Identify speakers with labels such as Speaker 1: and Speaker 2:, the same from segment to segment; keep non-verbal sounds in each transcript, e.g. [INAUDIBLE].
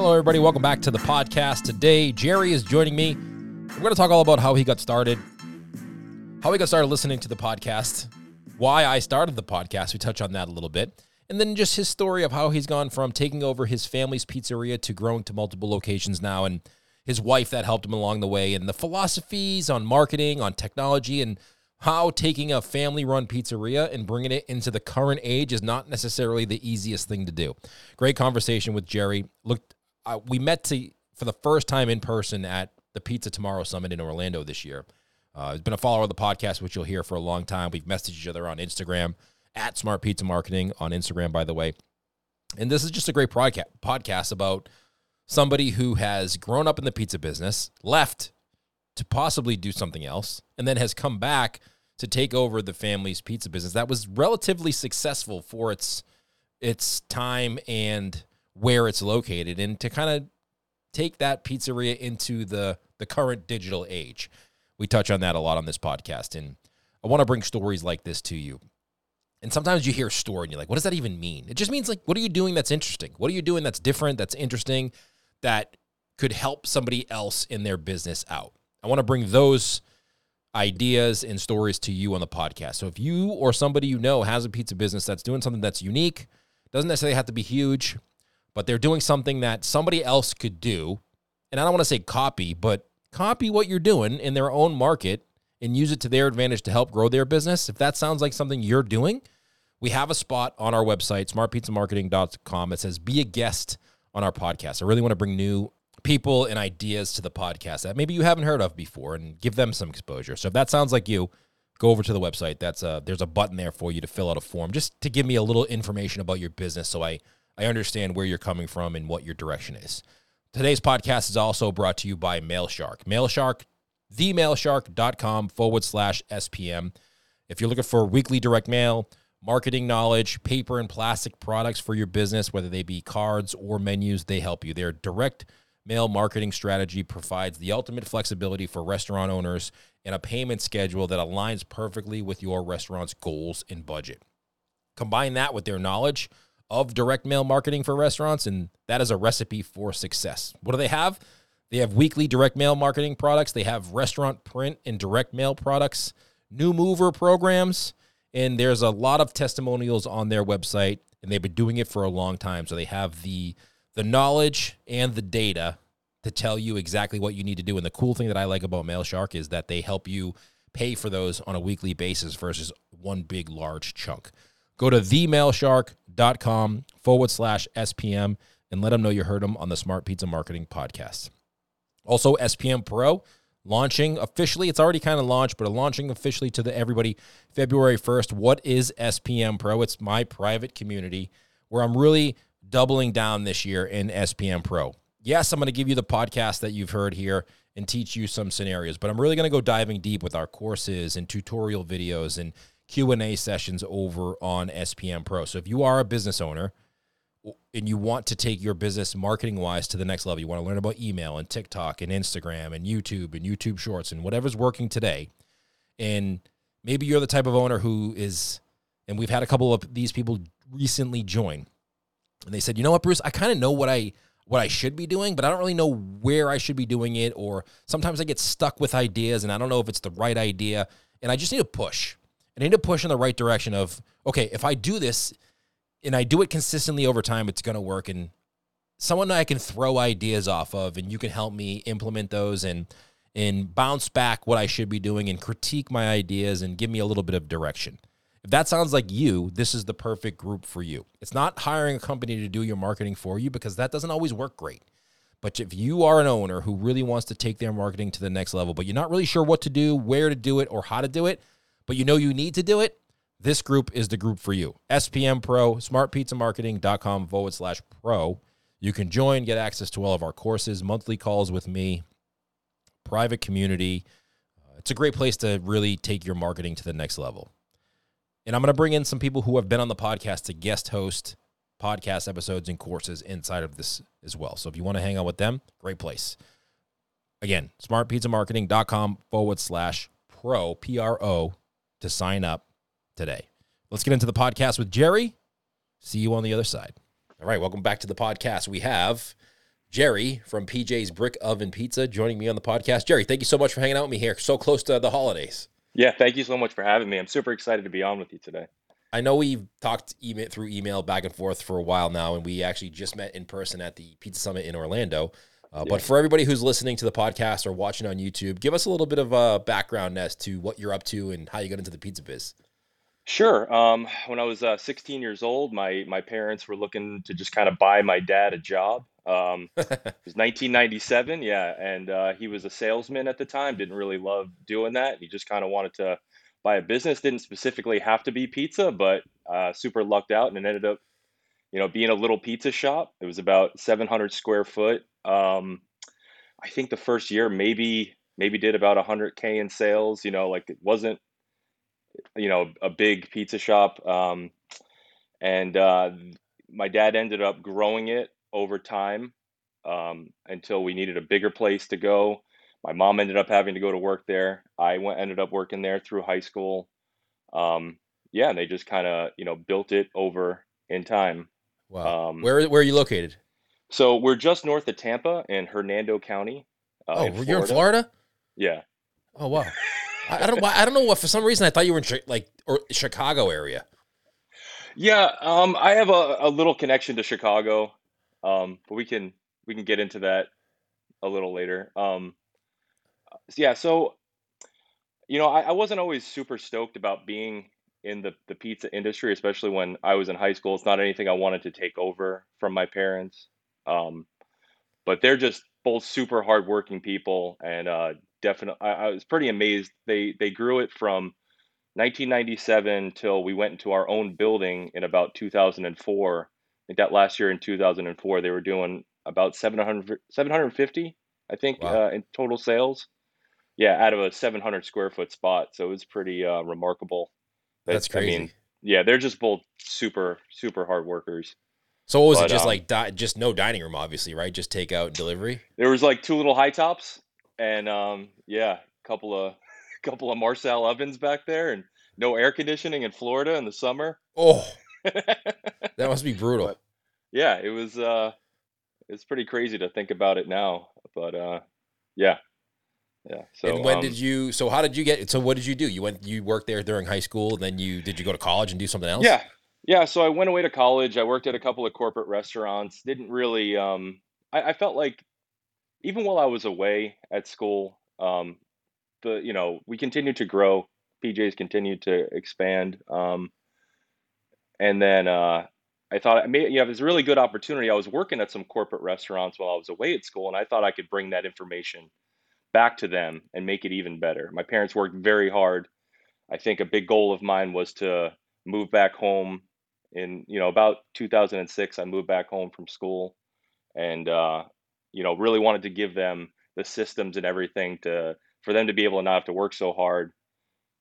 Speaker 1: Hello, everybody. Welcome back to the podcast. Today, Jerry is joining me. We're going to talk all about how he got started, how he got started listening to the podcast, why I started the podcast. We touch on that a little bit. And then just his story of how he's gone from taking over his family's pizzeria to growing to multiple locations now, and his wife that helped him along the way, and the philosophies on marketing, on technology, and how taking a family run pizzeria and bringing it into the current age is not necessarily the easiest thing to do. Great conversation with Jerry. Looked uh, we met to, for the first time in person at the Pizza Tomorrow Summit in Orlando this year. Uh, he's been a follower of the podcast, which you'll hear for a long time. We've messaged each other on Instagram at Smart Pizza Marketing on Instagram, by the way. And this is just a great podcast podcast about somebody who has grown up in the pizza business, left to possibly do something else, and then has come back to take over the family's pizza business that was relatively successful for its its time and where it's located and to kind of take that pizzeria into the the current digital age. We touch on that a lot on this podcast and I want to bring stories like this to you. And sometimes you hear a story and you're like, what does that even mean? It just means like, what are you doing that's interesting? What are you doing that's different, that's interesting, that could help somebody else in their business out? I want to bring those ideas and stories to you on the podcast. So if you or somebody you know has a pizza business that's doing something that's unique, doesn't necessarily have to be huge, but they're doing something that somebody else could do. And I don't want to say copy, but copy what you're doing in their own market and use it to their advantage to help grow their business. If that sounds like something you're doing, we have a spot on our website, smartpizzamarketing.com. It says be a guest on our podcast. I really want to bring new people and ideas to the podcast that maybe you haven't heard of before and give them some exposure. So if that sounds like you, go over to the website. That's a, there's a button there for you to fill out a form just to give me a little information about your business so I I understand where you're coming from and what your direction is. Today's podcast is also brought to you by MailShark. MailShark, themailshark.com forward slash SPM. If you're looking for weekly direct mail, marketing knowledge, paper and plastic products for your business, whether they be cards or menus, they help you. Their direct mail marketing strategy provides the ultimate flexibility for restaurant owners and a payment schedule that aligns perfectly with your restaurant's goals and budget. Combine that with their knowledge of direct mail marketing for restaurants, and that is a recipe for success. What do they have? They have weekly direct mail marketing products, they have restaurant print and direct mail products, new mover programs, and there's a lot of testimonials on their website, and they've been doing it for a long time. So they have the the knowledge and the data to tell you exactly what you need to do. And the cool thing that I like about MailShark is that they help you pay for those on a weekly basis versus one big large chunk. Go to themailshark.com forward slash SPM and let them know you heard them on the Smart Pizza Marketing Podcast. Also, SPM Pro launching officially. It's already kind of launched, but launching officially to the everybody February 1st. What is SPM Pro? It's my private community where I'm really doubling down this year in SPM Pro. Yes, I'm going to give you the podcast that you've heard here and teach you some scenarios, but I'm really going to go diving deep with our courses and tutorial videos and Q&A sessions over on SPM Pro. So if you are a business owner and you want to take your business marketing wise to the next level, you want to learn about email and TikTok and Instagram and YouTube and YouTube Shorts and whatever's working today. And maybe you're the type of owner who is and we've had a couple of these people recently join. And they said, "You know what, Bruce? I kind of know what I what I should be doing, but I don't really know where I should be doing it or sometimes I get stuck with ideas and I don't know if it's the right idea and I just need a push." I need to push in the right direction of, okay, if I do this and I do it consistently over time, it's going to work. And someone I can throw ideas off of and you can help me implement those and, and bounce back what I should be doing and critique my ideas and give me a little bit of direction. If that sounds like you, this is the perfect group for you. It's not hiring a company to do your marketing for you because that doesn't always work great. But if you are an owner who really wants to take their marketing to the next level, but you're not really sure what to do, where to do it, or how to do it, but you know you need to do it, this group is the group for you. SPM Pro, smartpizzamarketing.com forward slash pro. You can join, get access to all of our courses, monthly calls with me, private community. Uh, it's a great place to really take your marketing to the next level. And I'm going to bring in some people who have been on the podcast to guest host podcast episodes and courses inside of this as well. So if you want to hang out with them, great place. Again, smartpizzamarketing.com forward slash pro, P R O, to sign up today. Let's get into the podcast with Jerry. See you on the other side. All right, welcome back to the podcast. We have Jerry from PJ's Brick Oven Pizza joining me on the podcast. Jerry, thank you so much for hanging out with me here so close to the holidays.
Speaker 2: Yeah, thank you so much for having me. I'm super excited to be on with you today.
Speaker 1: I know we've talked email through email back and forth for a while now, and we actually just met in person at the Pizza Summit in Orlando. Uh, yeah. But for everybody who's listening to the podcast or watching on YouTube, give us a little bit of a background as to what you're up to and how you got into the pizza biz.
Speaker 2: Sure. Um, when I was uh, 16 years old, my my parents were looking to just kind of buy my dad a job. Um, [LAUGHS] it was 1997, yeah, and uh, he was a salesman at the time. Didn't really love doing that. He just kind of wanted to buy a business. Didn't specifically have to be pizza, but uh, super lucked out, and it ended up, you know, being a little pizza shop. It was about 700 square foot. Um, I think the first year maybe maybe did about 100k in sales. You know, like it wasn't you know, a big pizza shop. Um, and uh, my dad ended up growing it over time um, until we needed a bigger place to go. My mom ended up having to go to work there. I went ended up working there through high school. Um, yeah, and they just kind of you know built it over in time.
Speaker 1: Wow. Um, where where are you located?
Speaker 2: So we're just north of Tampa in Hernando County.
Speaker 1: Uh, oh, in you're in Florida.
Speaker 2: Yeah.
Speaker 1: Oh wow. I, I don't. I don't know what. For some reason, I thought you were in like or Chicago area.
Speaker 2: Yeah, um, I have a, a little connection to Chicago, um, but we can we can get into that a little later. Um, yeah, so you know, I, I wasn't always super stoked about being in the, the pizza industry, especially when I was in high school. It's not anything I wanted to take over from my parents. Um, but they're just both super hardworking people and uh, definitely I, I, was pretty amazed. They they grew it from 1997 till we went into our own building in about 2004 i think that last year in 2004 they were doing about 700 750 i think wow. uh, in total sales. Yeah out of a 700 square foot spot. So it was pretty uh, remarkable.
Speaker 1: That's crazy
Speaker 2: i mean yeah they're just both super super hard workers
Speaker 1: so what was but, it just um, like di- just no dining room obviously right just takeout delivery
Speaker 2: there was like two little high tops and um, yeah, a couple of [LAUGHS] couple of Marsal ovens back there, and no air conditioning in Florida in the summer.
Speaker 1: Oh, [LAUGHS] that must be brutal.
Speaker 2: But, yeah, it was. Uh, it's pretty crazy to think about it now, but uh, yeah, yeah.
Speaker 1: So and when um, did you? So how did you get? So what did you do? You went. You worked there during high school, then you did you go to college and do something else?
Speaker 2: Yeah, yeah. So I went away to college. I worked at a couple of corporate restaurants. Didn't really. Um, I, I felt like even while I was away at school, um, the you know we continued to grow. PJ's continued to expand, um, and then uh, I thought I may, you know, it was a really good opportunity. I was working at some corporate restaurants while I was away at school, and I thought I could bring that information back to them and make it even better. My parents worked very hard. I think a big goal of mine was to move back home in you know about 2006 i moved back home from school and uh, you know, really wanted to give them the systems and everything to for them to be able to not have to work so hard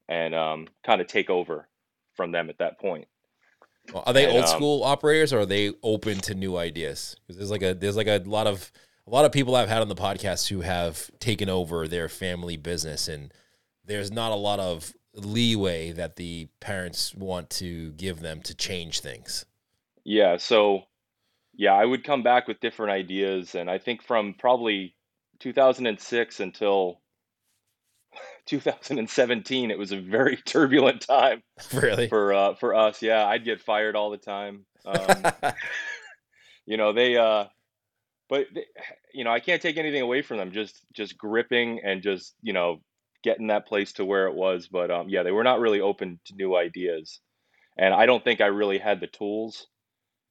Speaker 2: and um, kind of take over from them at that point.
Speaker 1: Well, are they and, old um, school operators or are they open to new ideas? Because there's like a there's like a lot of a lot of people I've had on the podcast who have taken over their family business and there's not a lot of leeway that the parents want to give them to change things.
Speaker 2: Yeah, so yeah, I would come back with different ideas. And I think from probably 2006 until [LAUGHS] 2017, it was a very [LAUGHS] turbulent time. [LAUGHS]
Speaker 1: Really?
Speaker 2: For uh, for us, yeah, I'd get fired all the time. Um, you know, they. Uh, but they, you know, I can't take anything away from them. Just just gripping and just you know getting that place to where it was. But um, yeah, they were not really open to new ideas, and I don't think I really had the tools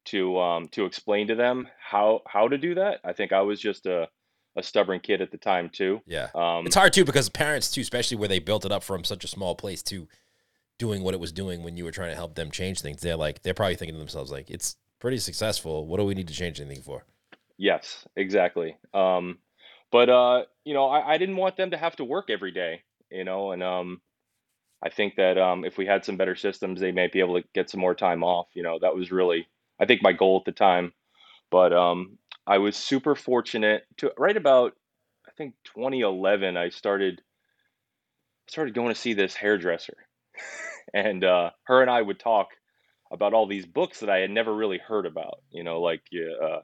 Speaker 2: to um, to explain to them how how to do that. I think I was just a a stubborn kid at the time too.
Speaker 1: Yeah, um, it's hard too because parents too, especially where they built it up from such a small place to doing what it was doing when you were trying to help them change things. They're like they're probably thinking to themselves like it's pretty successful. What do we need to change anything for?
Speaker 2: Yes, exactly. Um, but uh, you know, I, I didn't want them to have to work every day. You know, and um, I think that um, if we had some better systems, they might be able to get some more time off. You know, that was really I think my goal at the time. But um, I was super fortunate to right about I think 2011 I started started going to see this hairdresser, [LAUGHS] and uh, her and I would talk about all these books that I had never really heard about. You know, like uh,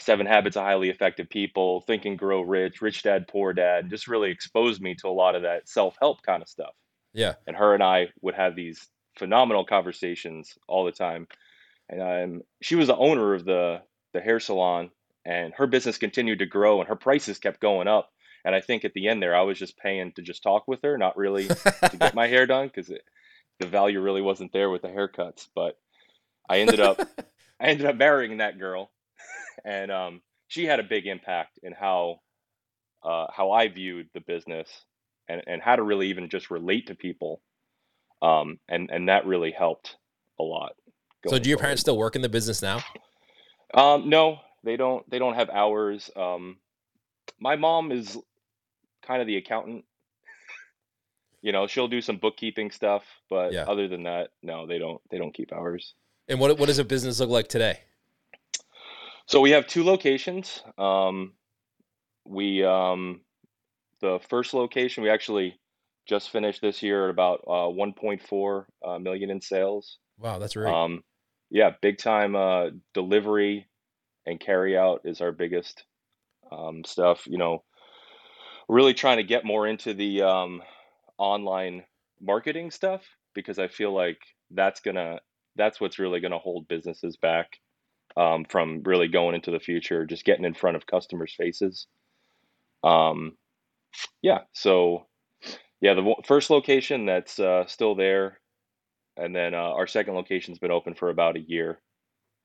Speaker 2: Seven Habits of Highly Effective People, Think and Grow Rich, Rich Dad Poor Dad, just really exposed me to a lot of that self help kind of stuff.
Speaker 1: Yeah.
Speaker 2: And her and I would have these phenomenal conversations all the time. And um, she was the owner of the the hair salon, and her business continued to grow, and her prices kept going up. And I think at the end there, I was just paying to just talk with her, not really to get my hair done because the value really wasn't there with the haircuts. But I ended up [LAUGHS] I ended up marrying that girl, and um, she had a big impact in how uh, how I viewed the business and, and how to really even just relate to people, um, and and that really helped a lot.
Speaker 1: So, do your forward. parents still work in the business now?
Speaker 2: Um, no, they don't. They don't have hours. Um, my mom is kind of the accountant. You know, she'll do some bookkeeping stuff, but yeah. other than that, no, they don't. They don't keep hours.
Speaker 1: And what what does a business look like today?
Speaker 2: So we have two locations. Um, we um, the first location we actually just finished this year at about uh, 1.4 uh, million in sales.
Speaker 1: Wow, that's right.
Speaker 2: Um, yeah, big time uh, delivery and carry out is our biggest um, stuff. You know, really trying to get more into the um, online marketing stuff because I feel like that's gonna that's what's really gonna hold businesses back um, from really going into the future. Just getting in front of customers' faces. Um, yeah, so yeah, the first location that's uh, still there, and then uh, our second location's been open for about a year.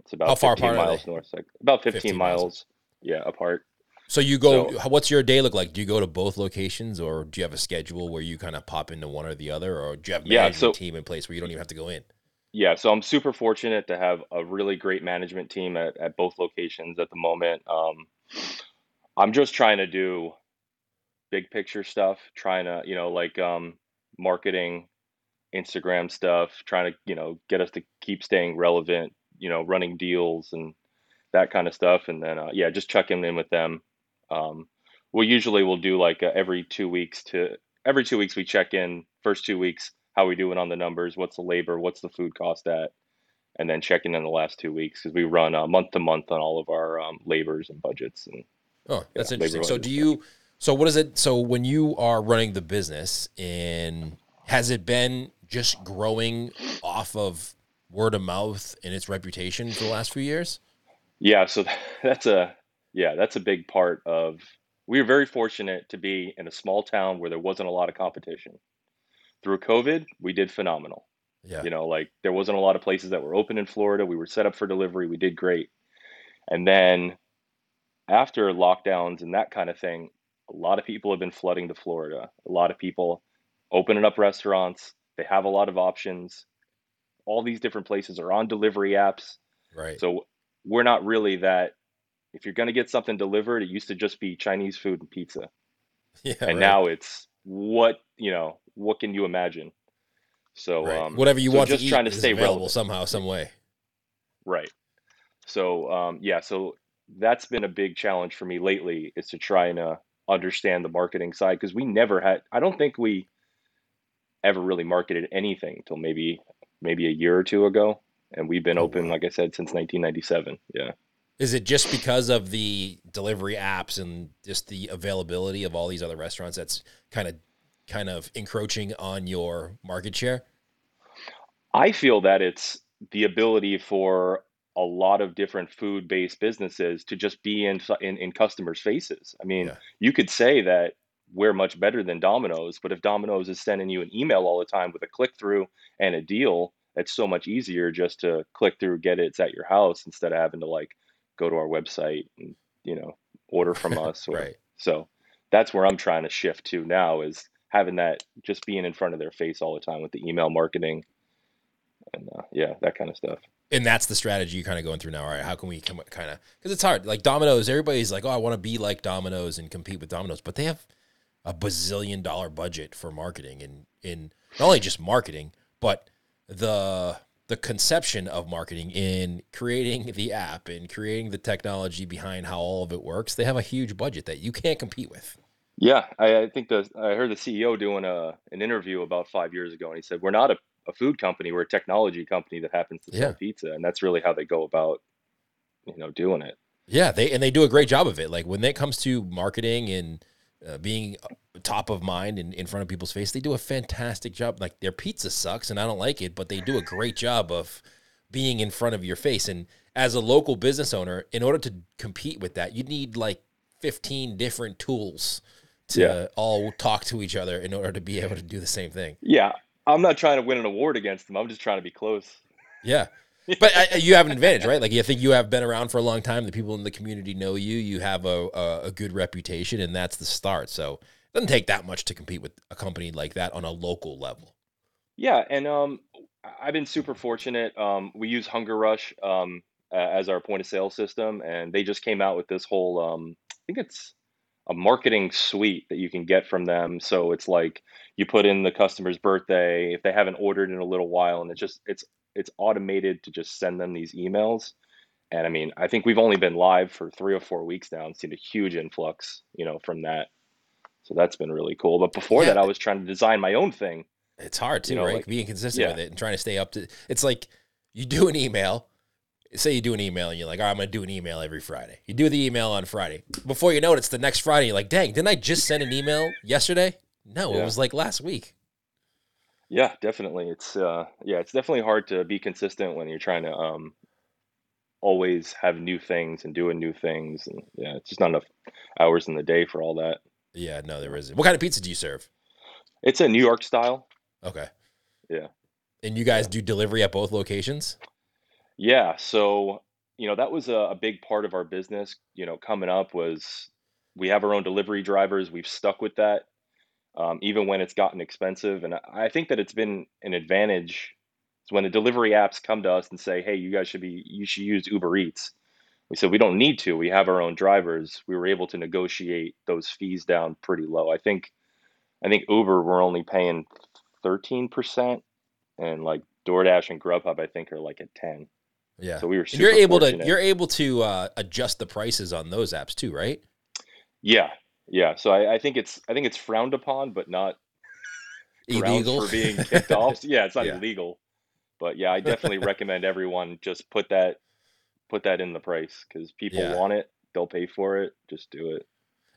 Speaker 2: It's about
Speaker 1: How far
Speaker 2: 15
Speaker 1: apart
Speaker 2: miles north, like about 15,
Speaker 1: 15
Speaker 2: miles.
Speaker 1: miles.
Speaker 2: Yeah, apart.
Speaker 1: So you go. So, what's your day look like? Do you go to both locations, or do you have a schedule where you kind of pop into one or the other, or do you have management yeah, so, team in place where you don't even have to go in?
Speaker 2: Yeah, so I'm super fortunate to have a really great management team at, at both locations at the moment. Um, I'm just trying to do big picture stuff, trying to, you know, like um, marketing, Instagram stuff, trying to, you know, get us to keep staying relevant, you know, running deals and that kind of stuff. And then, uh, yeah, just checking in with them. Um, we usually will do like uh, every two weeks to every two weeks we check in first two weeks how we doing on the numbers what's the labor what's the food cost at and then checking in the last two weeks because we run uh, month to month on all of our um, labors and budgets and
Speaker 1: oh that's yeah, interesting. So do you so what is it so when you are running the business and has it been just growing off of word of mouth and its reputation for the last few years?
Speaker 2: Yeah so [LAUGHS] that's a yeah that's a big part of we were very fortunate to be in a small town where there wasn't a lot of competition through covid we did phenomenal.
Speaker 1: Yeah.
Speaker 2: You know like there wasn't a lot of places that were open in florida. We were set up for delivery. We did great. And then after lockdowns and that kind of thing a lot of people have been flooding to florida. A lot of people opening up restaurants. They have a lot of options. All these different places are on delivery apps.
Speaker 1: Right.
Speaker 2: So we're not really that if you're going to get something delivered, it used to just be Chinese food and pizza. [LAUGHS]
Speaker 1: Yeah,
Speaker 2: and
Speaker 1: right.
Speaker 2: now it's what, you know, what can you imagine? So,
Speaker 1: right.
Speaker 2: um,
Speaker 1: whatever you
Speaker 2: so
Speaker 1: want
Speaker 2: just
Speaker 1: to
Speaker 2: trying to
Speaker 1: stay available
Speaker 2: relevant
Speaker 1: somehow, some way.
Speaker 2: Right. So, um, yeah, so that's been a big challenge for me lately is to try and uh, understand the marketing side because we never had, I don't think we ever really marketed anything until maybe, maybe a year or two ago. And we've been oh, open, like I said, since 1997. Yeah.
Speaker 1: Is it just because of the delivery apps and just the availability of all these other restaurants that's kind of kind of encroaching on your market share?
Speaker 2: I feel that it's the ability for a lot of different food-based businesses to just be in in, in customers' faces. I mean, yeah. you could say that we're much better than Domino's, but if Domino's is sending you an email all the time with a click through and a deal, it's so much easier just to click through, get it, it's at your house instead of having to like go to our website and you know order from [LAUGHS] us.
Speaker 1: Or, right.
Speaker 2: So that's where I'm trying to shift to now is having that just being in front of their face all the time with the email marketing and uh, yeah, that kind of stuff.
Speaker 1: And that's the strategy you're kind of going through now. All right, how can we come kind of because it's hard. Like Domino's, everybody's like, oh, I want to be like Domino's and compete with Domino's, but they have a bazillion dollar budget for marketing and in not only just marketing, but the the conception of marketing in creating the app and creating the technology behind how all of it works, they have a huge budget that you can't compete with.
Speaker 2: Yeah, I, I think the I heard the CEO doing a an interview about five years ago, and he said we're not a, a food company, we're a technology company that happens to sell yeah. pizza, and that's really how they go about, you know, doing it.
Speaker 1: Yeah, they and they do a great job of it. Like when it comes to marketing and uh, being top of mind and in front of people's face, they do a fantastic job. Like their pizza sucks and I don't like it, but they do a great job of being in front of your face. And as a local business owner, in order to compete with that, you need like 15 different tools to
Speaker 2: Yeah.
Speaker 1: all talk to each other in order to be able to do the same thing.
Speaker 2: Yeah, I'm not trying to win an award against them. I'm just trying to be close.
Speaker 1: Yeah. [LAUGHS] But uh, you have an advantage, right? Like, you think you have been around for a long time. The people in the community know you. You have a, a, a good reputation, and that's the start. So it doesn't take that much to compete with a company like that on a local level.
Speaker 2: Yeah, and um, I- I've been super fortunate. Um, we use HungerRush um, as our point of sale system, and they just came out with this whole. Um, I think it's a marketing suite that you can get from them. So it's like you put in the customer's birthday if they haven't ordered in a little while, and it's just it's it's automated to just send them these emails. And I mean, I think we've only been live for three or four weeks now and seen a huge influx, you know, from that. So that's been really cool. But before
Speaker 1: Yeah.
Speaker 2: that, I was trying to design my own thing.
Speaker 1: It's hard too,
Speaker 2: You know,
Speaker 1: right?
Speaker 2: like-
Speaker 1: Being consistent
Speaker 2: yeah.
Speaker 1: with it and trying to stay up to. It's like you do an email. Say you do an email and you're like, "All right, I'm going to do an email every Friday." You do the email on Friday. Before you know it, it's the next Friday. You're like, "Dang, didn't I just send an email yesterday?" No, it was like last week.
Speaker 2: Yeah, definitely. It's uh yeah, it's definitely hard to be consistent when you're trying to um always have new things and doing new things and yeah, it's just not enough hours in the day for all that.
Speaker 1: Yeah, no, there isn't. What kind of pizza do you serve?
Speaker 2: It's a New York style.
Speaker 1: Okay.
Speaker 2: Yeah.
Speaker 1: And you guys do delivery at both locations?
Speaker 2: Yeah, so you know, that was a, a big part of our business, you know, coming up was we have our own delivery drivers. We've stuck with that. Um, even when it's gotten expensive. And I think that it's been an advantage So when the delivery apps come to us and say, "Hey, you guys should be you should use Uber Eats," we said we don't need to. We have our own drivers. We were able to negotiate those fees down pretty low. I think I think Uber we're only paying thirteen percent, and like DoorDash and Grubhub I think are like at ten.
Speaker 1: Yeah.
Speaker 2: So we were
Speaker 1: you're able
Speaker 2: fortunate.
Speaker 1: to you're able to uh, adjust the prices on those apps too, right?
Speaker 2: Yeah, yeah. So I, I think it's I think it's frowned upon, but not [LAUGHS]
Speaker 1: Illegal
Speaker 2: for being kicked [LAUGHS] off. Yeah, it's not
Speaker 1: Yeah.
Speaker 2: illegal. But yeah, I definitely [LAUGHS] recommend everyone just put that put that in the price because people
Speaker 1: Yeah.
Speaker 2: want it, they'll pay for it. Just do it.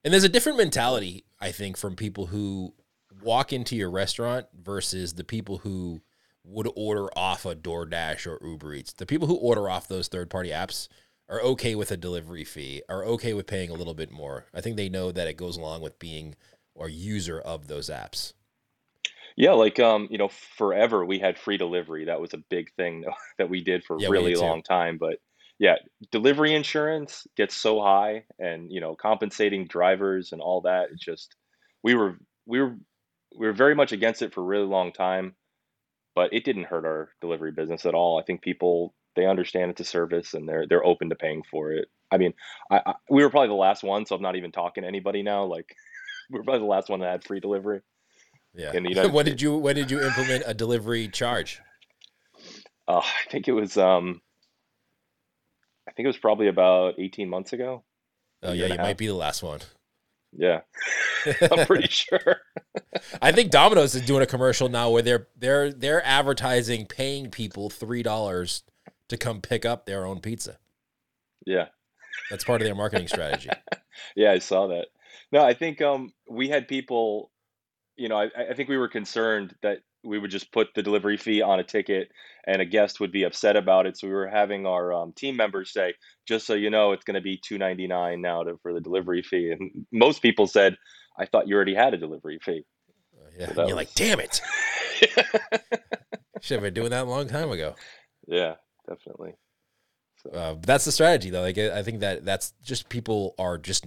Speaker 1: And there's a different mentality, I think, from people who walk into your restaurant versus the people who would order off a DoorDash or Uber Eats. The people who order off those third party apps are okay with a delivery fee, are okay with paying a little bit more. I think they know that it goes along with being a user of those apps.
Speaker 2: Yeah, like um, you know, forever we had free delivery. That was a big thing [LAUGHS] that we did for a
Speaker 1: Yeah,
Speaker 2: really long time. But yeah, delivery insurance gets so high, and you know, compensating drivers and all that. It's just we were we were we were very much against it for a really long time, but it didn't hurt our delivery business at all. I think people they understand it's a service and they're they're open to paying for it. I mean, I, I we were probably the last one, so I'm not even talking to anybody now. Like we [LAUGHS] we're probably the last one that had free delivery.
Speaker 1: Yeah.
Speaker 2: In the United [LAUGHS]
Speaker 1: when did you when did you implement a delivery charge?
Speaker 2: Uh, I think it was um, I think it was probably about 18 months ago.
Speaker 1: Oh yeah, you might be the last one.
Speaker 2: Yeah, [LAUGHS] I'm pretty sure.
Speaker 1: I think Domino's is doing a commercial now where they're they're they're advertising paying people three dollars to come pick up their own pizza.
Speaker 2: Yeah,
Speaker 1: That's part of their marketing strategy. [LAUGHS]
Speaker 2: yeah, I saw that. No, I think um, we had people. You know, I, I think we were concerned that we would just put the delivery fee on a ticket, and a guest would be upset about it. So we were having our um, team members say, "Just so you know, it's going to be 2.99 now to, for the delivery fee." And most people said, "I thought you already had a delivery fee."
Speaker 1: Yeah,
Speaker 2: So
Speaker 1: you're like, damn it! [LAUGHS] Should have been doing that a long time ago.
Speaker 2: yeah, definitely. So.
Speaker 1: Uh, but that's the strategy, though. Like, I think that that's just people are just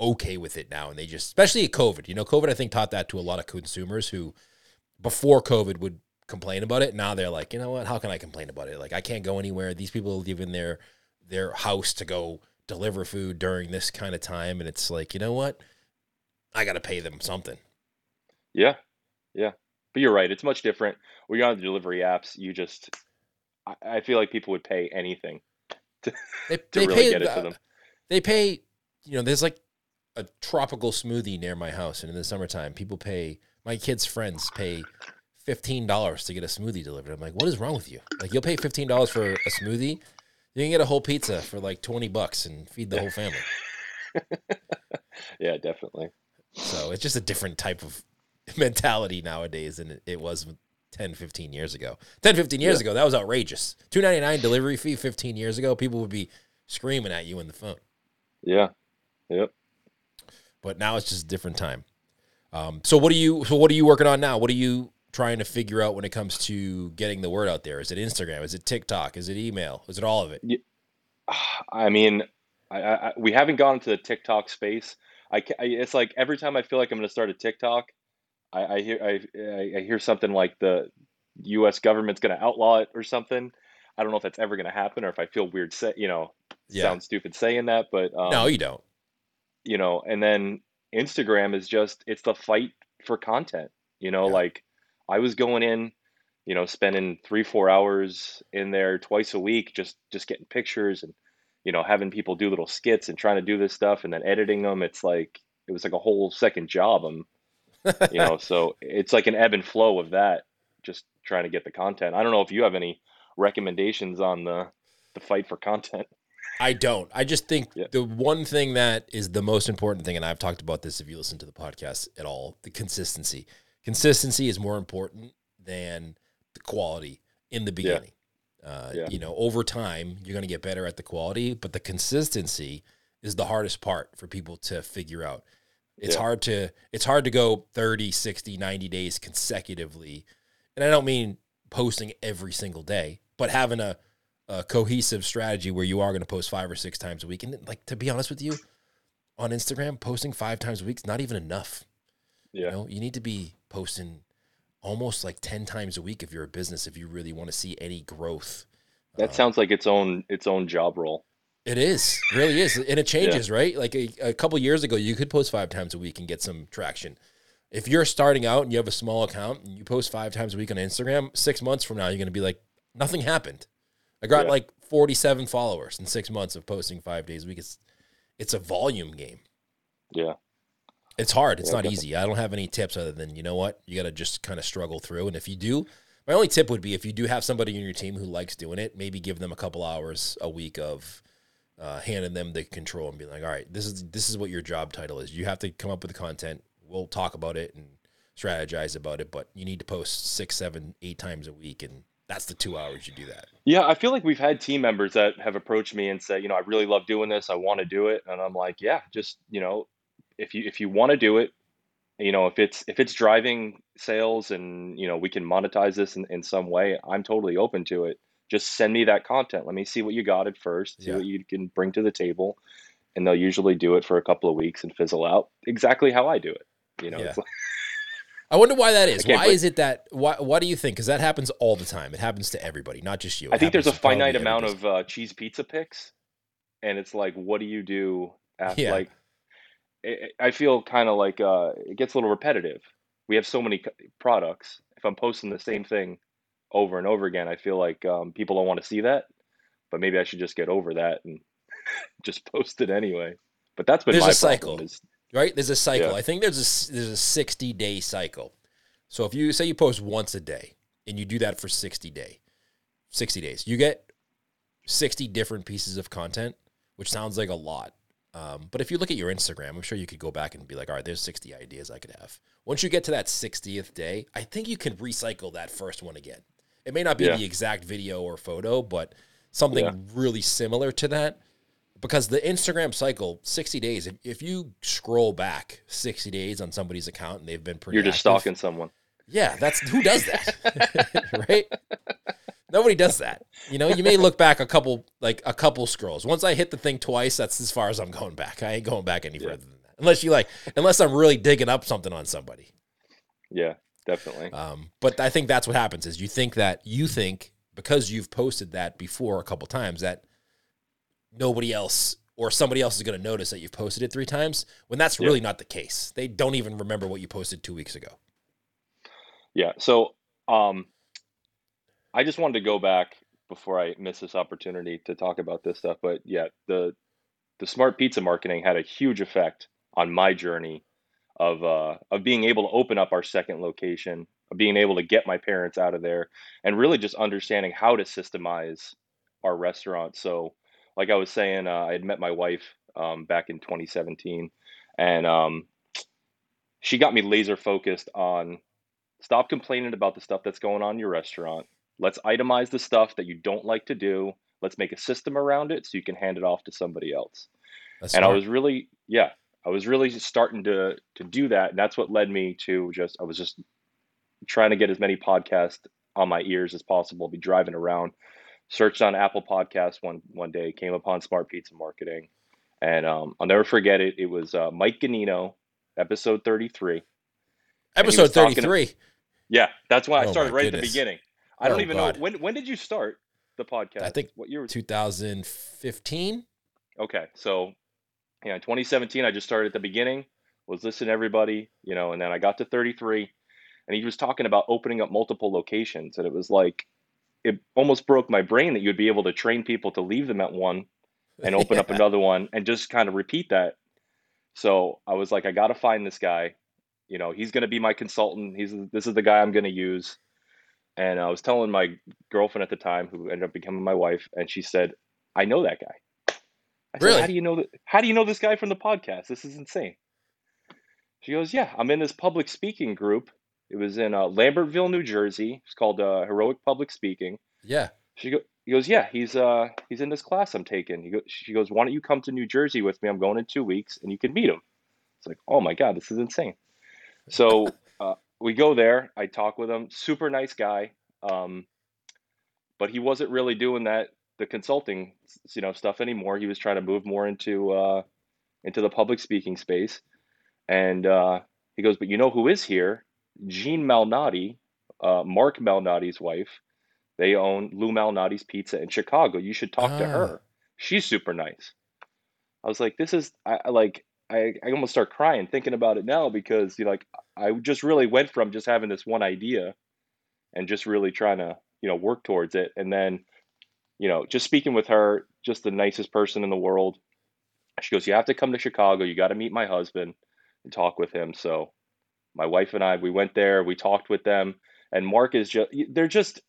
Speaker 1: okay with it now, and they just, especially at COVID. You know, COVID, I think taught that to a lot of consumers who, before COVID, would complain about it. Now they're like, you know what? How can I complain about it? Like, I can't go anywhere. These people leave in their their house to go deliver food during this kind of time, and it's like, you know what? I got to pay them something.
Speaker 2: Yeah, yeah. But you're right. It's much different. When you're on the delivery apps, you just, I, I feel like people would pay anything [LAUGHS]
Speaker 1: They,
Speaker 2: to
Speaker 1: they
Speaker 2: really
Speaker 1: pay
Speaker 2: get it to them.
Speaker 1: they pay you know there's like a tropical smoothie near my house and in the summertime people pay my kids friends pay $15 to get a smoothie delivered i'm like what is wrong with you like you'll pay $15 for a smoothie You can get a whole pizza for like 20 bucks and feed the whole family. [LAUGHS]
Speaker 2: yeah, definitely.
Speaker 1: So it's just a different type of [LAUGHS] mentality nowadays than it was 10, 15 years ago. 10, 15 years yeah. ago, that was outrageous. 299 delivery fee 15 years ago, people would be screaming at you in the phone.
Speaker 2: Yeah. Yep.
Speaker 1: But now it's just a different time. Um, so what are you so what are you working on now? What are you trying to figure out when it comes to getting the word out there? Is it Instagram? Is it TikTok? Is it email? Is it all of it?
Speaker 2: Yeah. [SIGHS] I mean, I, I, we haven't gone into the TikTok space. I, I, it's like every time I feel like I'm going to start a TikTok, I, I hear I, I hear something like the U.S. government's going to outlaw it or something. I don't know if that's ever going to happen or if I feel weird say you know yeah. sound stupid saying that, but
Speaker 1: um, no, you don't.
Speaker 2: You know, and then Instagram is just it's the fight for content. You know, yeah. like I was going in, you know, spending three four hours in there twice a week just just getting pictures and you know having people do little skits and trying to do this stuff and then editing them. It's like it was like a whole second job. I'm [LAUGHS] you know, so it's like an ebb and flow of that. Just trying to get the content. I don't know if you have any recommendations on the the fight for content.
Speaker 1: I don't. I just think yeah. the one thing that is the most important thing, and I've talked about this if you listen to the podcast at all, the consistency. Consistency is more important than the quality in the beginning. Yeah. Uh, yeah. You know, over time, you're going to get better at the quality, but the consistency is the hardest part for people to figure out. It's yeah. hard to it's hard to go 30, 60, 90 days consecutively. And I don't mean posting every single day, but having a, a cohesive strategy where you are going to post five or six times a week. And like to be honest with you, on Instagram, posting five times a week is not even enough. Yeah. You know, you need to be posting almost like 10 times a week if you're a business if you really want to see any growth.
Speaker 2: That uh, sounds like its own its own job role.
Speaker 1: It is, really is, and it changes, yeah. right? Like a, a couple years ago, you could post five times a week and get some traction. If you're starting out and you have a small account and you post five times a week on Instagram, six months from now, you're going to be like, nothing happened. I got yeah. like 47 followers in six months of posting five days a week. It's, it's a volume game.
Speaker 2: Yeah.
Speaker 1: It's hard. It's yeah, not definitely. easy. I don't have any tips other than, you know what? You got to just kind of struggle through. And if you do, my only tip would be if you do have somebody in your team who likes doing it, maybe give them a couple hours a week of uh, handing them the control and being like, all right, this is this is what your job title is. You have to come up with the content. We'll talk about it and strategize about it, but you need to post six, seven, eight times a week, and that's the two hours you do that.
Speaker 2: Yeah, I feel like we've had team members that have approached me and said, you know, I really love doing this. I want to do it, and I'm like, yeah, just you know, if you if you want to do it, you know, if it's if it's driving sales and you know we can monetize this in, in some way, I'm totally open to it just send me that content. Let me see what you got at first, see yeah. what you can bring to the table. And they'll usually do it for a couple of weeks and fizzle out exactly how I do it. You know, yeah. like,
Speaker 1: I wonder why that is. Why is it that? Why? Why do you think? Because that happens all the time. It happens to everybody, not just you.
Speaker 2: It I think there's a finite amount of uh, cheese pizza picks, and it's like, what do you do? After, yeah. Like, it, I feel kind of like uh, it gets a little repetitive. We have so many products. If I'm posting the same thing over and over again. I feel like um, people don't want to see that, but maybe I should just get over that and [LAUGHS] just post it anyway. But that's been
Speaker 1: there's
Speaker 2: my
Speaker 1: a cycle, is, right? There's a cycle. Yeah. I think there's a there's a 60 day cycle. So if you say you post once a day and you do that for 60 day, 60 days, you get 60 different pieces of content, which sounds like a lot. Um, but if you look at your Instagram, I'm sure you could go back and be like, all right, there's 60 ideas I could have. Once you get to that 60th day, I think you can recycle that first one again. It may not be yeah. the exact video or photo, but something yeah. really similar to that. Because the Instagram cycle, 60 days, if, if you scroll back 60 days on somebody's account and they've been pretty
Speaker 2: You're just active, stalking someone.
Speaker 1: Yeah, that's who does that? [LAUGHS] [LAUGHS] right? Nobody does that. You know, you may look back a couple like a couple scrolls. Once I hit the thing twice, that's as far as I'm going back. I ain't going back any yeah. further than that. Unless you like unless I'm really digging up something on somebody.
Speaker 2: Yeah definitely.
Speaker 1: Um, but I think that's what happens is you think that you think because you've posted that before a couple times that nobody else or somebody else is going to notice that you've posted it three times when that's really yeah. not the case. They don't even remember what you posted two weeks ago.
Speaker 2: Yeah. So um, I just wanted to go back before I miss this opportunity to talk about this stuff. But yeah, the the smart pizza marketing had a huge effect on my journey of uh, of being able to open up our second location, of being able to get my parents out of there, and really just understanding how to systemize our restaurant. So, like I was saying, uh, I had met my wife um, back in 2017, and um, she got me laser focused on stop complaining about the stuff that's going on in your restaurant. Let's itemize the stuff that you don't like to do. Let's make a system around it so you can hand it off to somebody else.
Speaker 1: That's
Speaker 2: and I was really, yeah, I was really starting to to do that, and that's what led me to just I was just trying to get as many podcasts on my ears as possible. Be driving around, searched on Apple Podcasts one one day, came upon Smart Pizza Marketing, and um, I'll never forget it. It was uh, Mike Ganino, episode thirty three.
Speaker 1: Episode
Speaker 2: was talking-
Speaker 1: 33.
Speaker 2: Yeah, that's why I
Speaker 1: Oh,
Speaker 2: started
Speaker 1: my
Speaker 2: right at the beginning. I don't
Speaker 1: Oh,
Speaker 2: even
Speaker 1: God.
Speaker 2: know when when did you start the podcast?
Speaker 1: I think
Speaker 2: what year? was-
Speaker 1: 2015.
Speaker 2: Okay, so yeah, in 2017, I just started at the beginning, was listening to everybody, you know, and then I got to 33, and he was talking about opening up multiple locations, and it was like it almost broke my brain that you'd be able to train people to leave them at one and open up [LAUGHS] another one and just kind of repeat that. So I was like, I got to find this guy. You know, he's going to be my consultant. He's this is the guy I'm going to use. And I was telling my girlfriend at the time, who ended up becoming my wife, and she said, "I know that guy." I said,
Speaker 1: Really?
Speaker 2: "How do you know that? How do you know this guy from the podcast? This is insane." She goes, "Yeah, I'm in this public speaking group. It was in uh, Lambertville, New Jersey. It's called uh, Heroic Public Speaking."
Speaker 1: Yeah.
Speaker 2: She go, he goes, yeah, he's uh he's in this class I'm taking. He go, she goes, why don't you come to New Jersey with me? I'm going in two weeks, and you can meet him. It's like, oh my god, this is insane. So [LAUGHS] uh, we go there. I talk with him. Super nice guy. Um, but he wasn't really doing that the consulting you know stuff anymore. He was trying to move more into uh into the public speaking space. And uh, he goes, but you know who is here? Jean Malnati, uh, Marc Malnati's wife. They own Lou Malnati's Pizza in Chicago. You should talk to
Speaker 1: Ah.
Speaker 2: her. She's super nice. I was like, this is I I like I, I almost start crying thinking about it now because you know, like I just really went from just having this one idea and just really trying to you know work towards it and then you know just speaking with her just the nicest person in the world. She goes you have to come to chicago. You got to meet my husband and talk with him. So my wife and i we went there. We talked with them. And marc is just they're just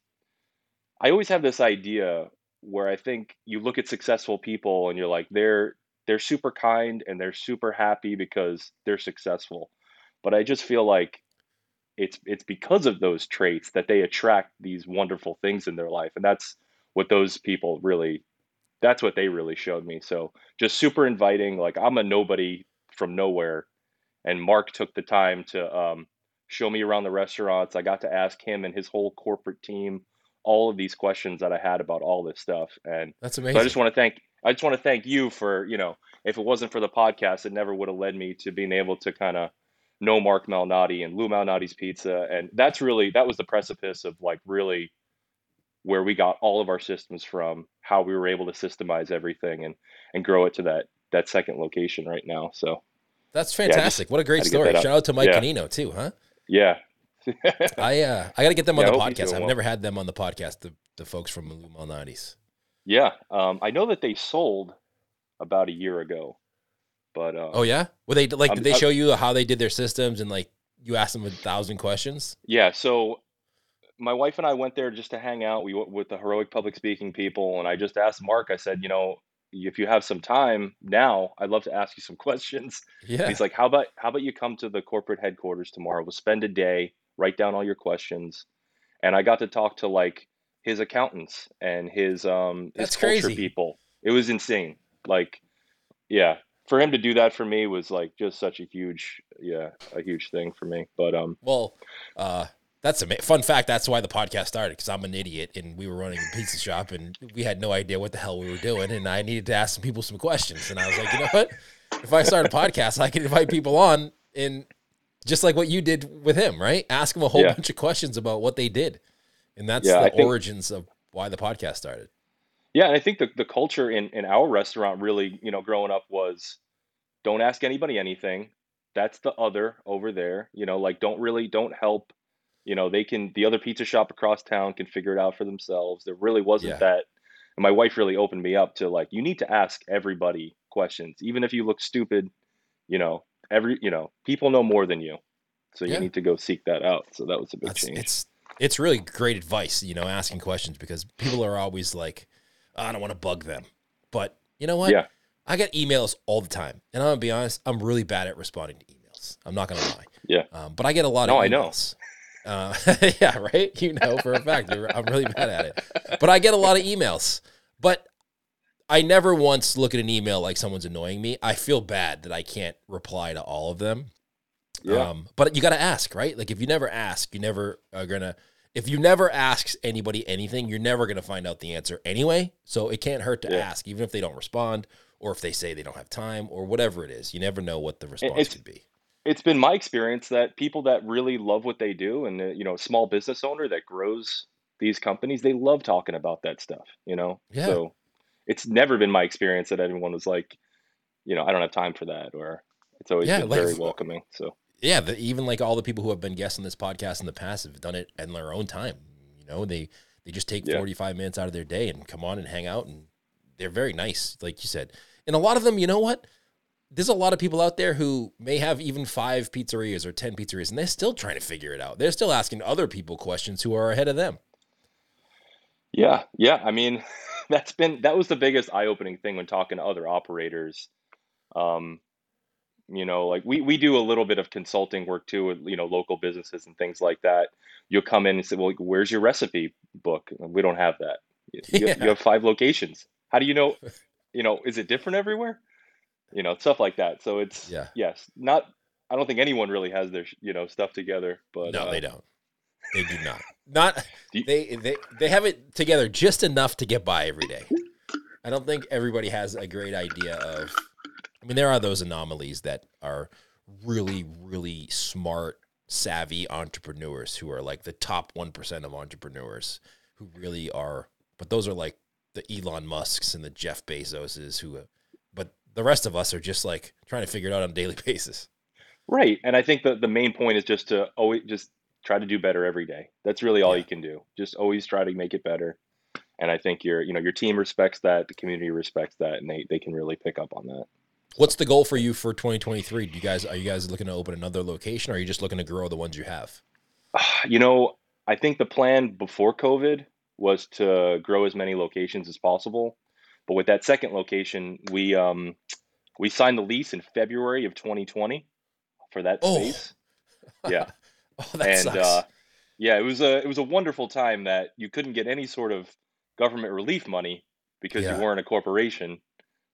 Speaker 2: i always have this idea where i think you look at successful people and you're like they're they're super kind and they're super happy because they're successful. But i just feel like it's it's because of those traits that they attract these wonderful things in their life. And that's what those people really that's what they really showed me. So just super inviting like i'm a nobody from nowhere. And marc took the time to um, show me around the restaurants. I got to ask him and his whole corporate team all of these questions that i had about all this stuff. And
Speaker 1: That's
Speaker 2: so
Speaker 1: amazing.
Speaker 2: i just want to thank i just want to thank you for you know if it wasn't for the podcast it never would have led me to being able to kind of know marc malnati and lou malnati's pizza. And that's really that was the precipice of like really where we got all of our systems from how we were able to systemize everything and and grow it to that that second location right now so
Speaker 1: That's fantastic. what a great
Speaker 2: had to get
Speaker 1: story. Shout out to Mike
Speaker 2: Yeah.
Speaker 1: Ganino too, huh?
Speaker 2: yeah [LAUGHS]
Speaker 1: I uh I got to get them on
Speaker 2: Yeah,
Speaker 1: the podcast. I've
Speaker 2: well.
Speaker 1: never had them on the podcast. The the folks from Lou Malnati's.
Speaker 2: yeah um, i know that they sold about a year ago but uh,
Speaker 1: Oh yeah, well they like
Speaker 2: I'm-
Speaker 1: did they
Speaker 2: I'm-
Speaker 1: show you how they did their systems and like you asked them a thousand questions?
Speaker 2: Yeah, so my wife and I went there just to hang out. We went with the heroic public speaking people, and I just asked Marc. I said, you know, if you have some time now, I'd love to ask you some [LAUGHS] questions. And
Speaker 1: Yeah,
Speaker 2: he's like, how about how about you come to the corporate headquarters tomorrow? We'll spend a day, write down all your questions, and I got to talk to like his accountants and his um his
Speaker 1: That's
Speaker 2: culture
Speaker 1: crazy.
Speaker 2: people. It was insane. Like, yeah, for him to do that for me was like just such a huge, yeah, a huge thing for me. But um,
Speaker 1: Well, uh, that's a fun fact. That's why the podcast started because I'm an idiot and we were running a pizza shop and we had no idea what the hell we were doing. And I needed to ask some people some questions. And I was like, you know what? If I start a podcast, I can invite people on and just like what you did with him, right? Ask them a whole
Speaker 2: Yeah.
Speaker 1: bunch of questions about what they did. And that's
Speaker 2: Yeah,
Speaker 1: the
Speaker 2: think-
Speaker 1: origins of why the podcast started.
Speaker 2: Yeah, and I think the, the culture in, in our restaurant really, you know, growing up was don't ask anybody anything. That's the other over there. You know, like don't really don't help. You know, they can the other pizza shop across town can figure it out for themselves. There really wasn't
Speaker 1: Yeah.
Speaker 2: that. And my wife really opened me up to like you need to ask everybody questions, even if you look stupid. You know, every you know people know more than you, so you
Speaker 1: Yeah.
Speaker 2: need to go seek that out. So that was a big
Speaker 1: That's,
Speaker 2: change.
Speaker 1: it's it's really great advice, you know, asking questions because people are always like, I don't want to bug them. But you know what?
Speaker 2: Yeah.
Speaker 1: I get emails all the time, and I'm gonna be honest. I'm really bad at responding to emails. I'm not gonna lie.
Speaker 2: Yeah.
Speaker 1: Um, but I get a lot
Speaker 2: No,
Speaker 1: of
Speaker 2: I know.
Speaker 1: emails. Uh, [LAUGHS] yeah, right. You know for a fact. You're- I'm really bad at it. But I get a lot of emails. But I never once look at an email like someone's annoying me. I feel bad that I can't reply to all of them.
Speaker 2: Yeah.
Speaker 1: Um, but you got to ask, right? Like if you never ask, you never are gonna. If you never ask anybody anything, you're never gonna find out the answer anyway. So it can't hurt to
Speaker 2: Yeah.
Speaker 1: ask, even if they don't respond, or if they say they don't have time, or whatever it is. You never know what the response could be.
Speaker 2: It's been my experience that people that really love what they do and uh, you know small business owner that grows these companies they love talking about that stuff you know
Speaker 1: Yeah.
Speaker 2: so it's never been my experience that anyone was like you know i don't have time for that or it's always
Speaker 1: Yeah,
Speaker 2: been
Speaker 1: like
Speaker 2: very welcoming so
Speaker 1: Yeah, the, even like all the people who have been guests on this podcast in the past have done it in their own time. You know, they they just take
Speaker 2: Yeah.
Speaker 1: 45 minutes out of their day and come on and hang out and they're very nice, like you said. And a lot of them, you know what? There's a lot of people out there who may have even five pizzerias or 10 pizzerias and they're still trying to figure it out. They're still asking other people questions who are ahead of them.
Speaker 2: yeah yeah i mean [LAUGHS] that's been that was the biggest eye-opening thing when talking to other operators um you know like we we do a little bit of consulting work too with you know local businesses and things like that you'll come in and say well where's your recipe book we don't have that you, you have,
Speaker 1: Yeah. [LAUGHS]
Speaker 2: you have five locations how do you know you know is it different everywhere you know stuff like that so it's
Speaker 1: Yeah.
Speaker 2: yes not i don't think anyone really has their you know stuff together but
Speaker 1: no,
Speaker 2: uh,
Speaker 1: they don't. They do not. Not [LAUGHS]
Speaker 2: Do you-
Speaker 1: they they they have it together just enough to get by every day. I don't think everybody has a great idea of I mean there are those anomalies that are really really smart savvy entrepreneurs who are like the top 1% of entrepreneurs who really are but those are like the Elon Musks and the Jeff Bezoses who but the rest of us are just like trying to figure it out on a daily [LAUGHS] basis.
Speaker 2: Right. And I think that the main point is just to always just try to do better every day. That's really all
Speaker 1: Yeah.
Speaker 2: you can do. Just always try to make it better. And I think your, you know, your team respects that, the community respects that, and they, they can really pick up on that.
Speaker 1: What's the goal for you for 2023? Do you guys are you guys looking to open another location or are you just looking to grow the ones you have? [SIGHS]
Speaker 2: You know, I think the plan before COVID was to grow as many locations as possible. But with that second location, we um we signed the lease in February of 2020 for that
Speaker 1: Oh.
Speaker 2: space. [LAUGHS] Yeah.
Speaker 1: Oh, that
Speaker 2: and
Speaker 1: sucks.
Speaker 2: uh, yeah, it was a it was a wonderful time that you couldn't get any sort of government relief money because
Speaker 1: Yeah.
Speaker 2: you weren't a corporation,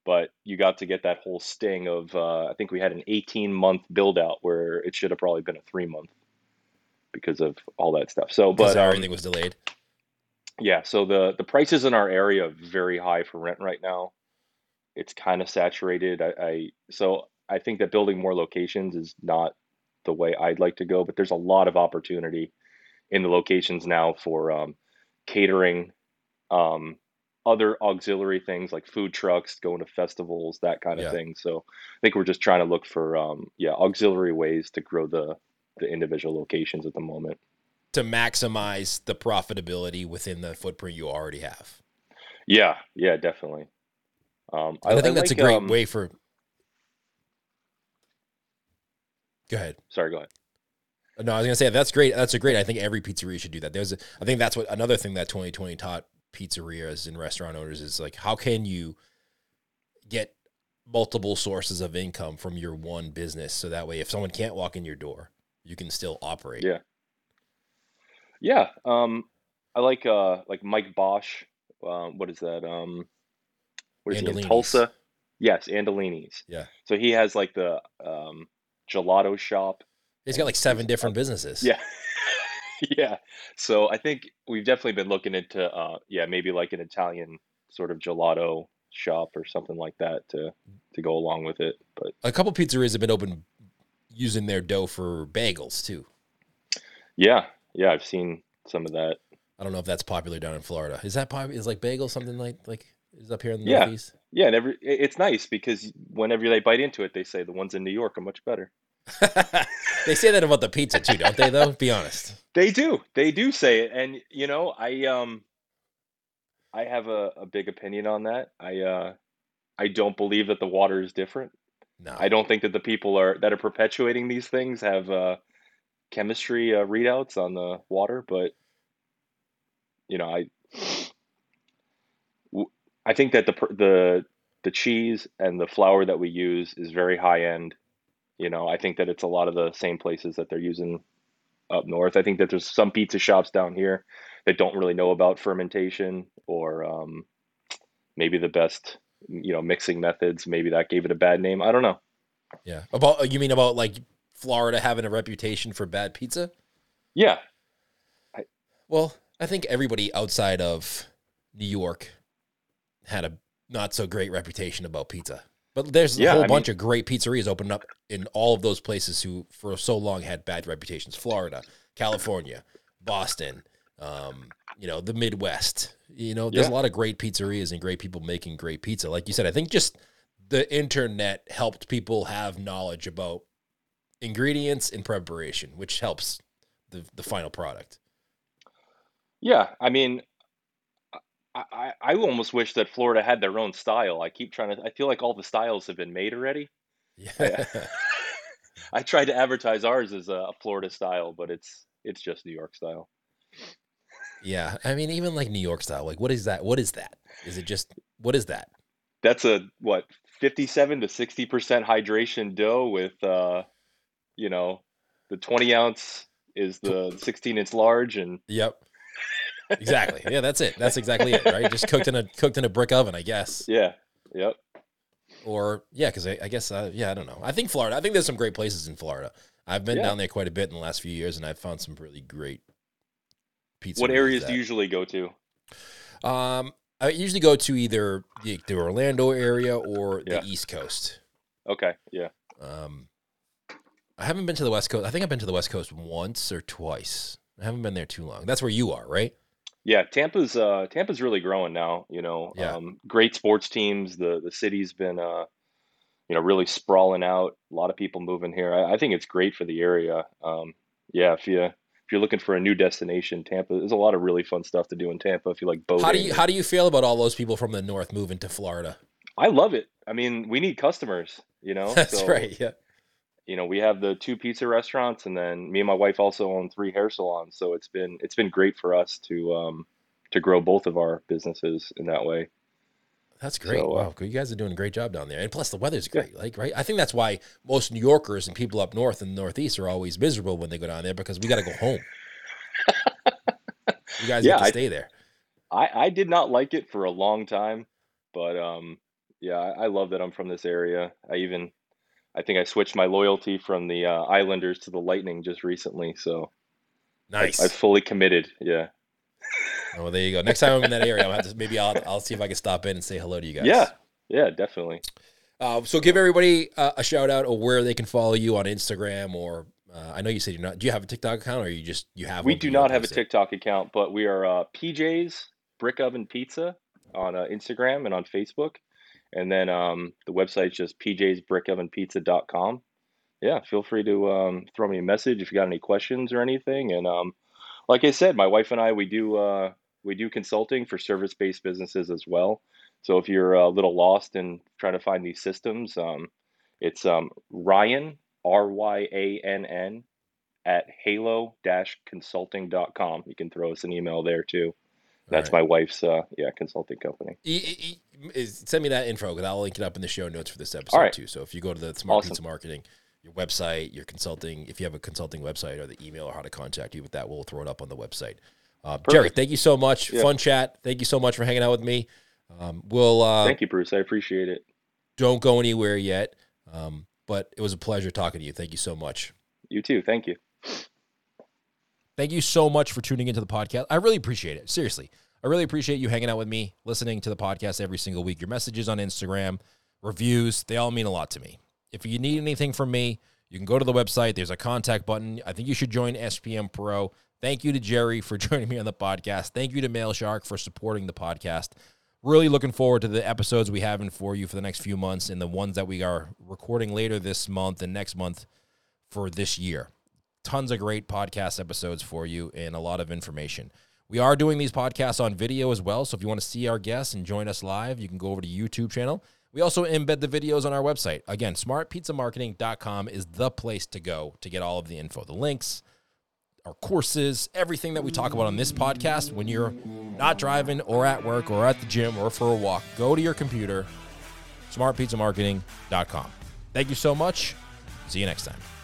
Speaker 2: but you got to get that whole sting of uh, I think we had an 18 month build out where it should have probably been a three month because of all that stuff. So, but um,
Speaker 1: everything was delayed.
Speaker 2: Yeah, so the the prices in our area are very high for rent right now. It's kind of saturated. I, I so I think that building more locations is not the way I'd like to go, but there's a lot of opportunity in the locations now for um, catering, um, other auxiliary things like food trucks, going to festivals, that kind of
Speaker 1: Yeah.
Speaker 2: thing. So I think we're just trying to look for um, yeah auxiliary ways to grow the the individual locations at the moment.
Speaker 1: To maximize the profitability within the footprint you already have.
Speaker 2: Yeah, yeah, definitely. Um,
Speaker 1: And I, think that's
Speaker 2: like,
Speaker 1: a great
Speaker 2: um,
Speaker 1: way for. Go ahead.
Speaker 2: Sorry, go ahead.
Speaker 1: No, I was gonna say that's great. That's a great. I think every pizzeria should do that. There's, a, I think that's what another thing that 2020 taught pizzerias and restaurant owners is like, how can you get multiple sources of income from your one business, so that way, if someone can't walk in your door, you can still operate.
Speaker 2: Yeah. Yeah, um, I like uh like Mike Bausch. Um, what is that? Um, what is he in Tulsa? Yes, Andolini's.
Speaker 1: Yeah.
Speaker 2: So he has like the um, gelato shop.
Speaker 1: He's got like seven different businesses.
Speaker 2: Yeah. [LAUGHS] yeah. So I think we've definitely been looking into uh yeah, maybe like an Italian sort of gelato shop or something like that to to go along with it. But
Speaker 1: a couple pizzerias have been open using their dough for bagels too.
Speaker 2: yeah, yeah, I've seen some of that.
Speaker 1: I don't know if that's popular down in Florida. Is that popular? Is like bagel something like like is up here in the
Speaker 2: Yeah.
Speaker 1: Northeast?
Speaker 2: Yeah, and every it's nice because whenever they bite into it, they say the ones in New York are much better. [LAUGHS]
Speaker 1: they say that about the pizza too, don't they? Though, be honest. [LAUGHS]
Speaker 2: They do. They do say it. And you know, I um I have a, a big opinion on that. I uh I don't believe that the water is different.
Speaker 1: No,
Speaker 2: I don't think that the people are that are perpetuating these things have uh chemistry uh, readouts on the water, but you know, I I think that the the the cheese and the flour that we use is very high end. You know, I think that it's a lot of the same places that they're using up north. I think that there's some pizza shops down here that don't really know about fermentation or um, maybe the best, you know, mixing methods. Maybe that gave it a bad name. I don't know.
Speaker 1: Yeah. About you mean about like Florida having a reputation for bad pizza?
Speaker 2: Yeah.
Speaker 1: I, well, I think everybody outside of New York had a not so great reputation about pizza. But there's a whole I bunch mean, of great pizzerias opening up in all of those places who for so long had bad reputations. Florida, California, Boston, um, you know, the Midwest. You know, there's yeah. a lot of great pizzerias and great people making great pizza. Like you said, I think just the internet helped people have knowledge about ingredients and preparation, which helps the the final product.
Speaker 2: Yeah, I mean, I, I almost wish that Florida had their own style. I keep trying to. I feel like all the styles have been made already. Yeah. I, [LAUGHS] I tried to advertise ours as a Florida style, but it's it's just New York style.
Speaker 1: Yeah, I mean, even like New York style. Like, what is that? What is that? Is it just what is that?
Speaker 2: That's a what fifty-seven to sixty percent hydration dough with, uh, you know, the twenty ounce is the sixteen inch large, and
Speaker 1: yep, exactly. Yeah, that's it. That's exactly it. Right, just cooked in a cooked in a brick oven, I guess. [LAUGHS]
Speaker 2: Yeah. Yep.
Speaker 1: Or yeah, because I, I, guess uh, yeah, I don't know. I think Florida. I think there's some great places in Florida. I've been yeah. down there quite a bit in the last few years, and I've found some really great
Speaker 2: pizza. What areas do you usually go to?
Speaker 1: Um, I usually go to either the, the Orlando area or yeah. the East Coast.
Speaker 2: Okay. Yeah. Um,
Speaker 1: I haven't been to the West Coast. I think I've been to the West Coast once or twice. I haven't been there too long. That's where you are, right?
Speaker 2: Yeah, Tampa's uh, Tampa's really growing now. You know, yeah. um, great sports teams. The the city's been uh, you know really sprawling out. A lot of people moving here. I, I think it's great for the area. Um, yeah, if you if you're looking for a new destination, Tampa, there's a lot of really fun stuff to do in Tampa. If you like boating,
Speaker 1: how do you how do you feel about all those people from the north moving to Florida?
Speaker 2: I love it. I mean, we need customers. You know, [LAUGHS]
Speaker 1: that's so, right. Yeah.
Speaker 2: You know, we have the two pizza restaurants, and then me and my wife also own three hair salons. So it's been it's been great for us to um, to grow both of our businesses in that way.
Speaker 1: That's great. So, uh, wow, you guys are doing a great job down there, and plus the weather's great. Yeah. Like, right? I think that's why most New Yorkers and people up north and northeast are always miserable when they go down there because we got to go home. [LAUGHS] you guys yeah, get to stay there.
Speaker 2: I I did not like it for a long time, but um, yeah, I, I love that I'm from this area. I even, I think I switched my loyalty from the uh, Islanders to the Lightning just recently. So
Speaker 1: nice.
Speaker 2: I, I fully committed. Yeah.
Speaker 1: Oh, well, there you go. Next time I'm in that area, I'll have to maybe I'll I'll see if I can stop in and say hello to you guys.
Speaker 2: Yeah, yeah, definitely.
Speaker 1: Uh, so give everybody uh, a shout out or where they can follow you on Instagram or uh, I know you said you're not. Do you have a TikTok account or you just you have?
Speaker 2: We do not have a TikTok account, but we are uh, PJ's Brick Oven Pizza on uh, Instagram and on Facebook, and then um, the website is just pjsbrickovenpizza.com. Yeah, feel free to um, throw me a message if you got any questions or anything. And um, like I said, my wife and I we do uh, we do consulting for service based businesses as well. So if you're a little lost in trying to find these systems, um, it's um, Ryan R Y A N N at halo consulting.com. You can throw us an email there too. That's right. my wife's uh, yeah consulting company.
Speaker 1: E- e- send me that info because I'll link it up in the show notes for this episode right. too. So if you go to the Smart awesome. Pizza Marketing, your website, your consulting, if you have a consulting website or the email or how to contact you with that, we'll throw it up on the website. Uh, Jerry, thank you so much. Yeah. Fun chat. Thank you so much for hanging out with me. Um, we'll uh,
Speaker 2: thank you, Bruno. I appreciate it.
Speaker 1: Don't go anywhere yet. Um, but it was a pleasure talking to you. Thank you so much.
Speaker 2: You too. Thank you.
Speaker 1: Thank you so much for tuning into the podcast. I really appreciate it. Seriously. I really appreciate you hanging out with me, listening to the podcast every single week. Your messages on Instagram, reviews, they all mean a lot to me. If you need anything from me, you can go to the website. There's a contact button. I think you should join SPM Pro. Thank you to Jerry for [LAUGHS] joining me on the podcast. Thank you to Mail Shark for supporting the podcast really looking forward to the episodes we have in for you for the next few months and the ones that we are recording later this month and next month for this year. Tons of great podcast episodes for you and a lot of information. We are doing these podcasts on video as well. So if you want to see our guests and join us live, you can go over to YouTube channel. We also embed the videos on our website. Again, smartpizzamarketing.com is the place to go to get all of the info, the links, our courses, everything that we talk about on this podcast. When you're not driving or at work or at the gym or for a walk, go to your computer, smartpizzamarketing.com. Thank you so much. See you next time.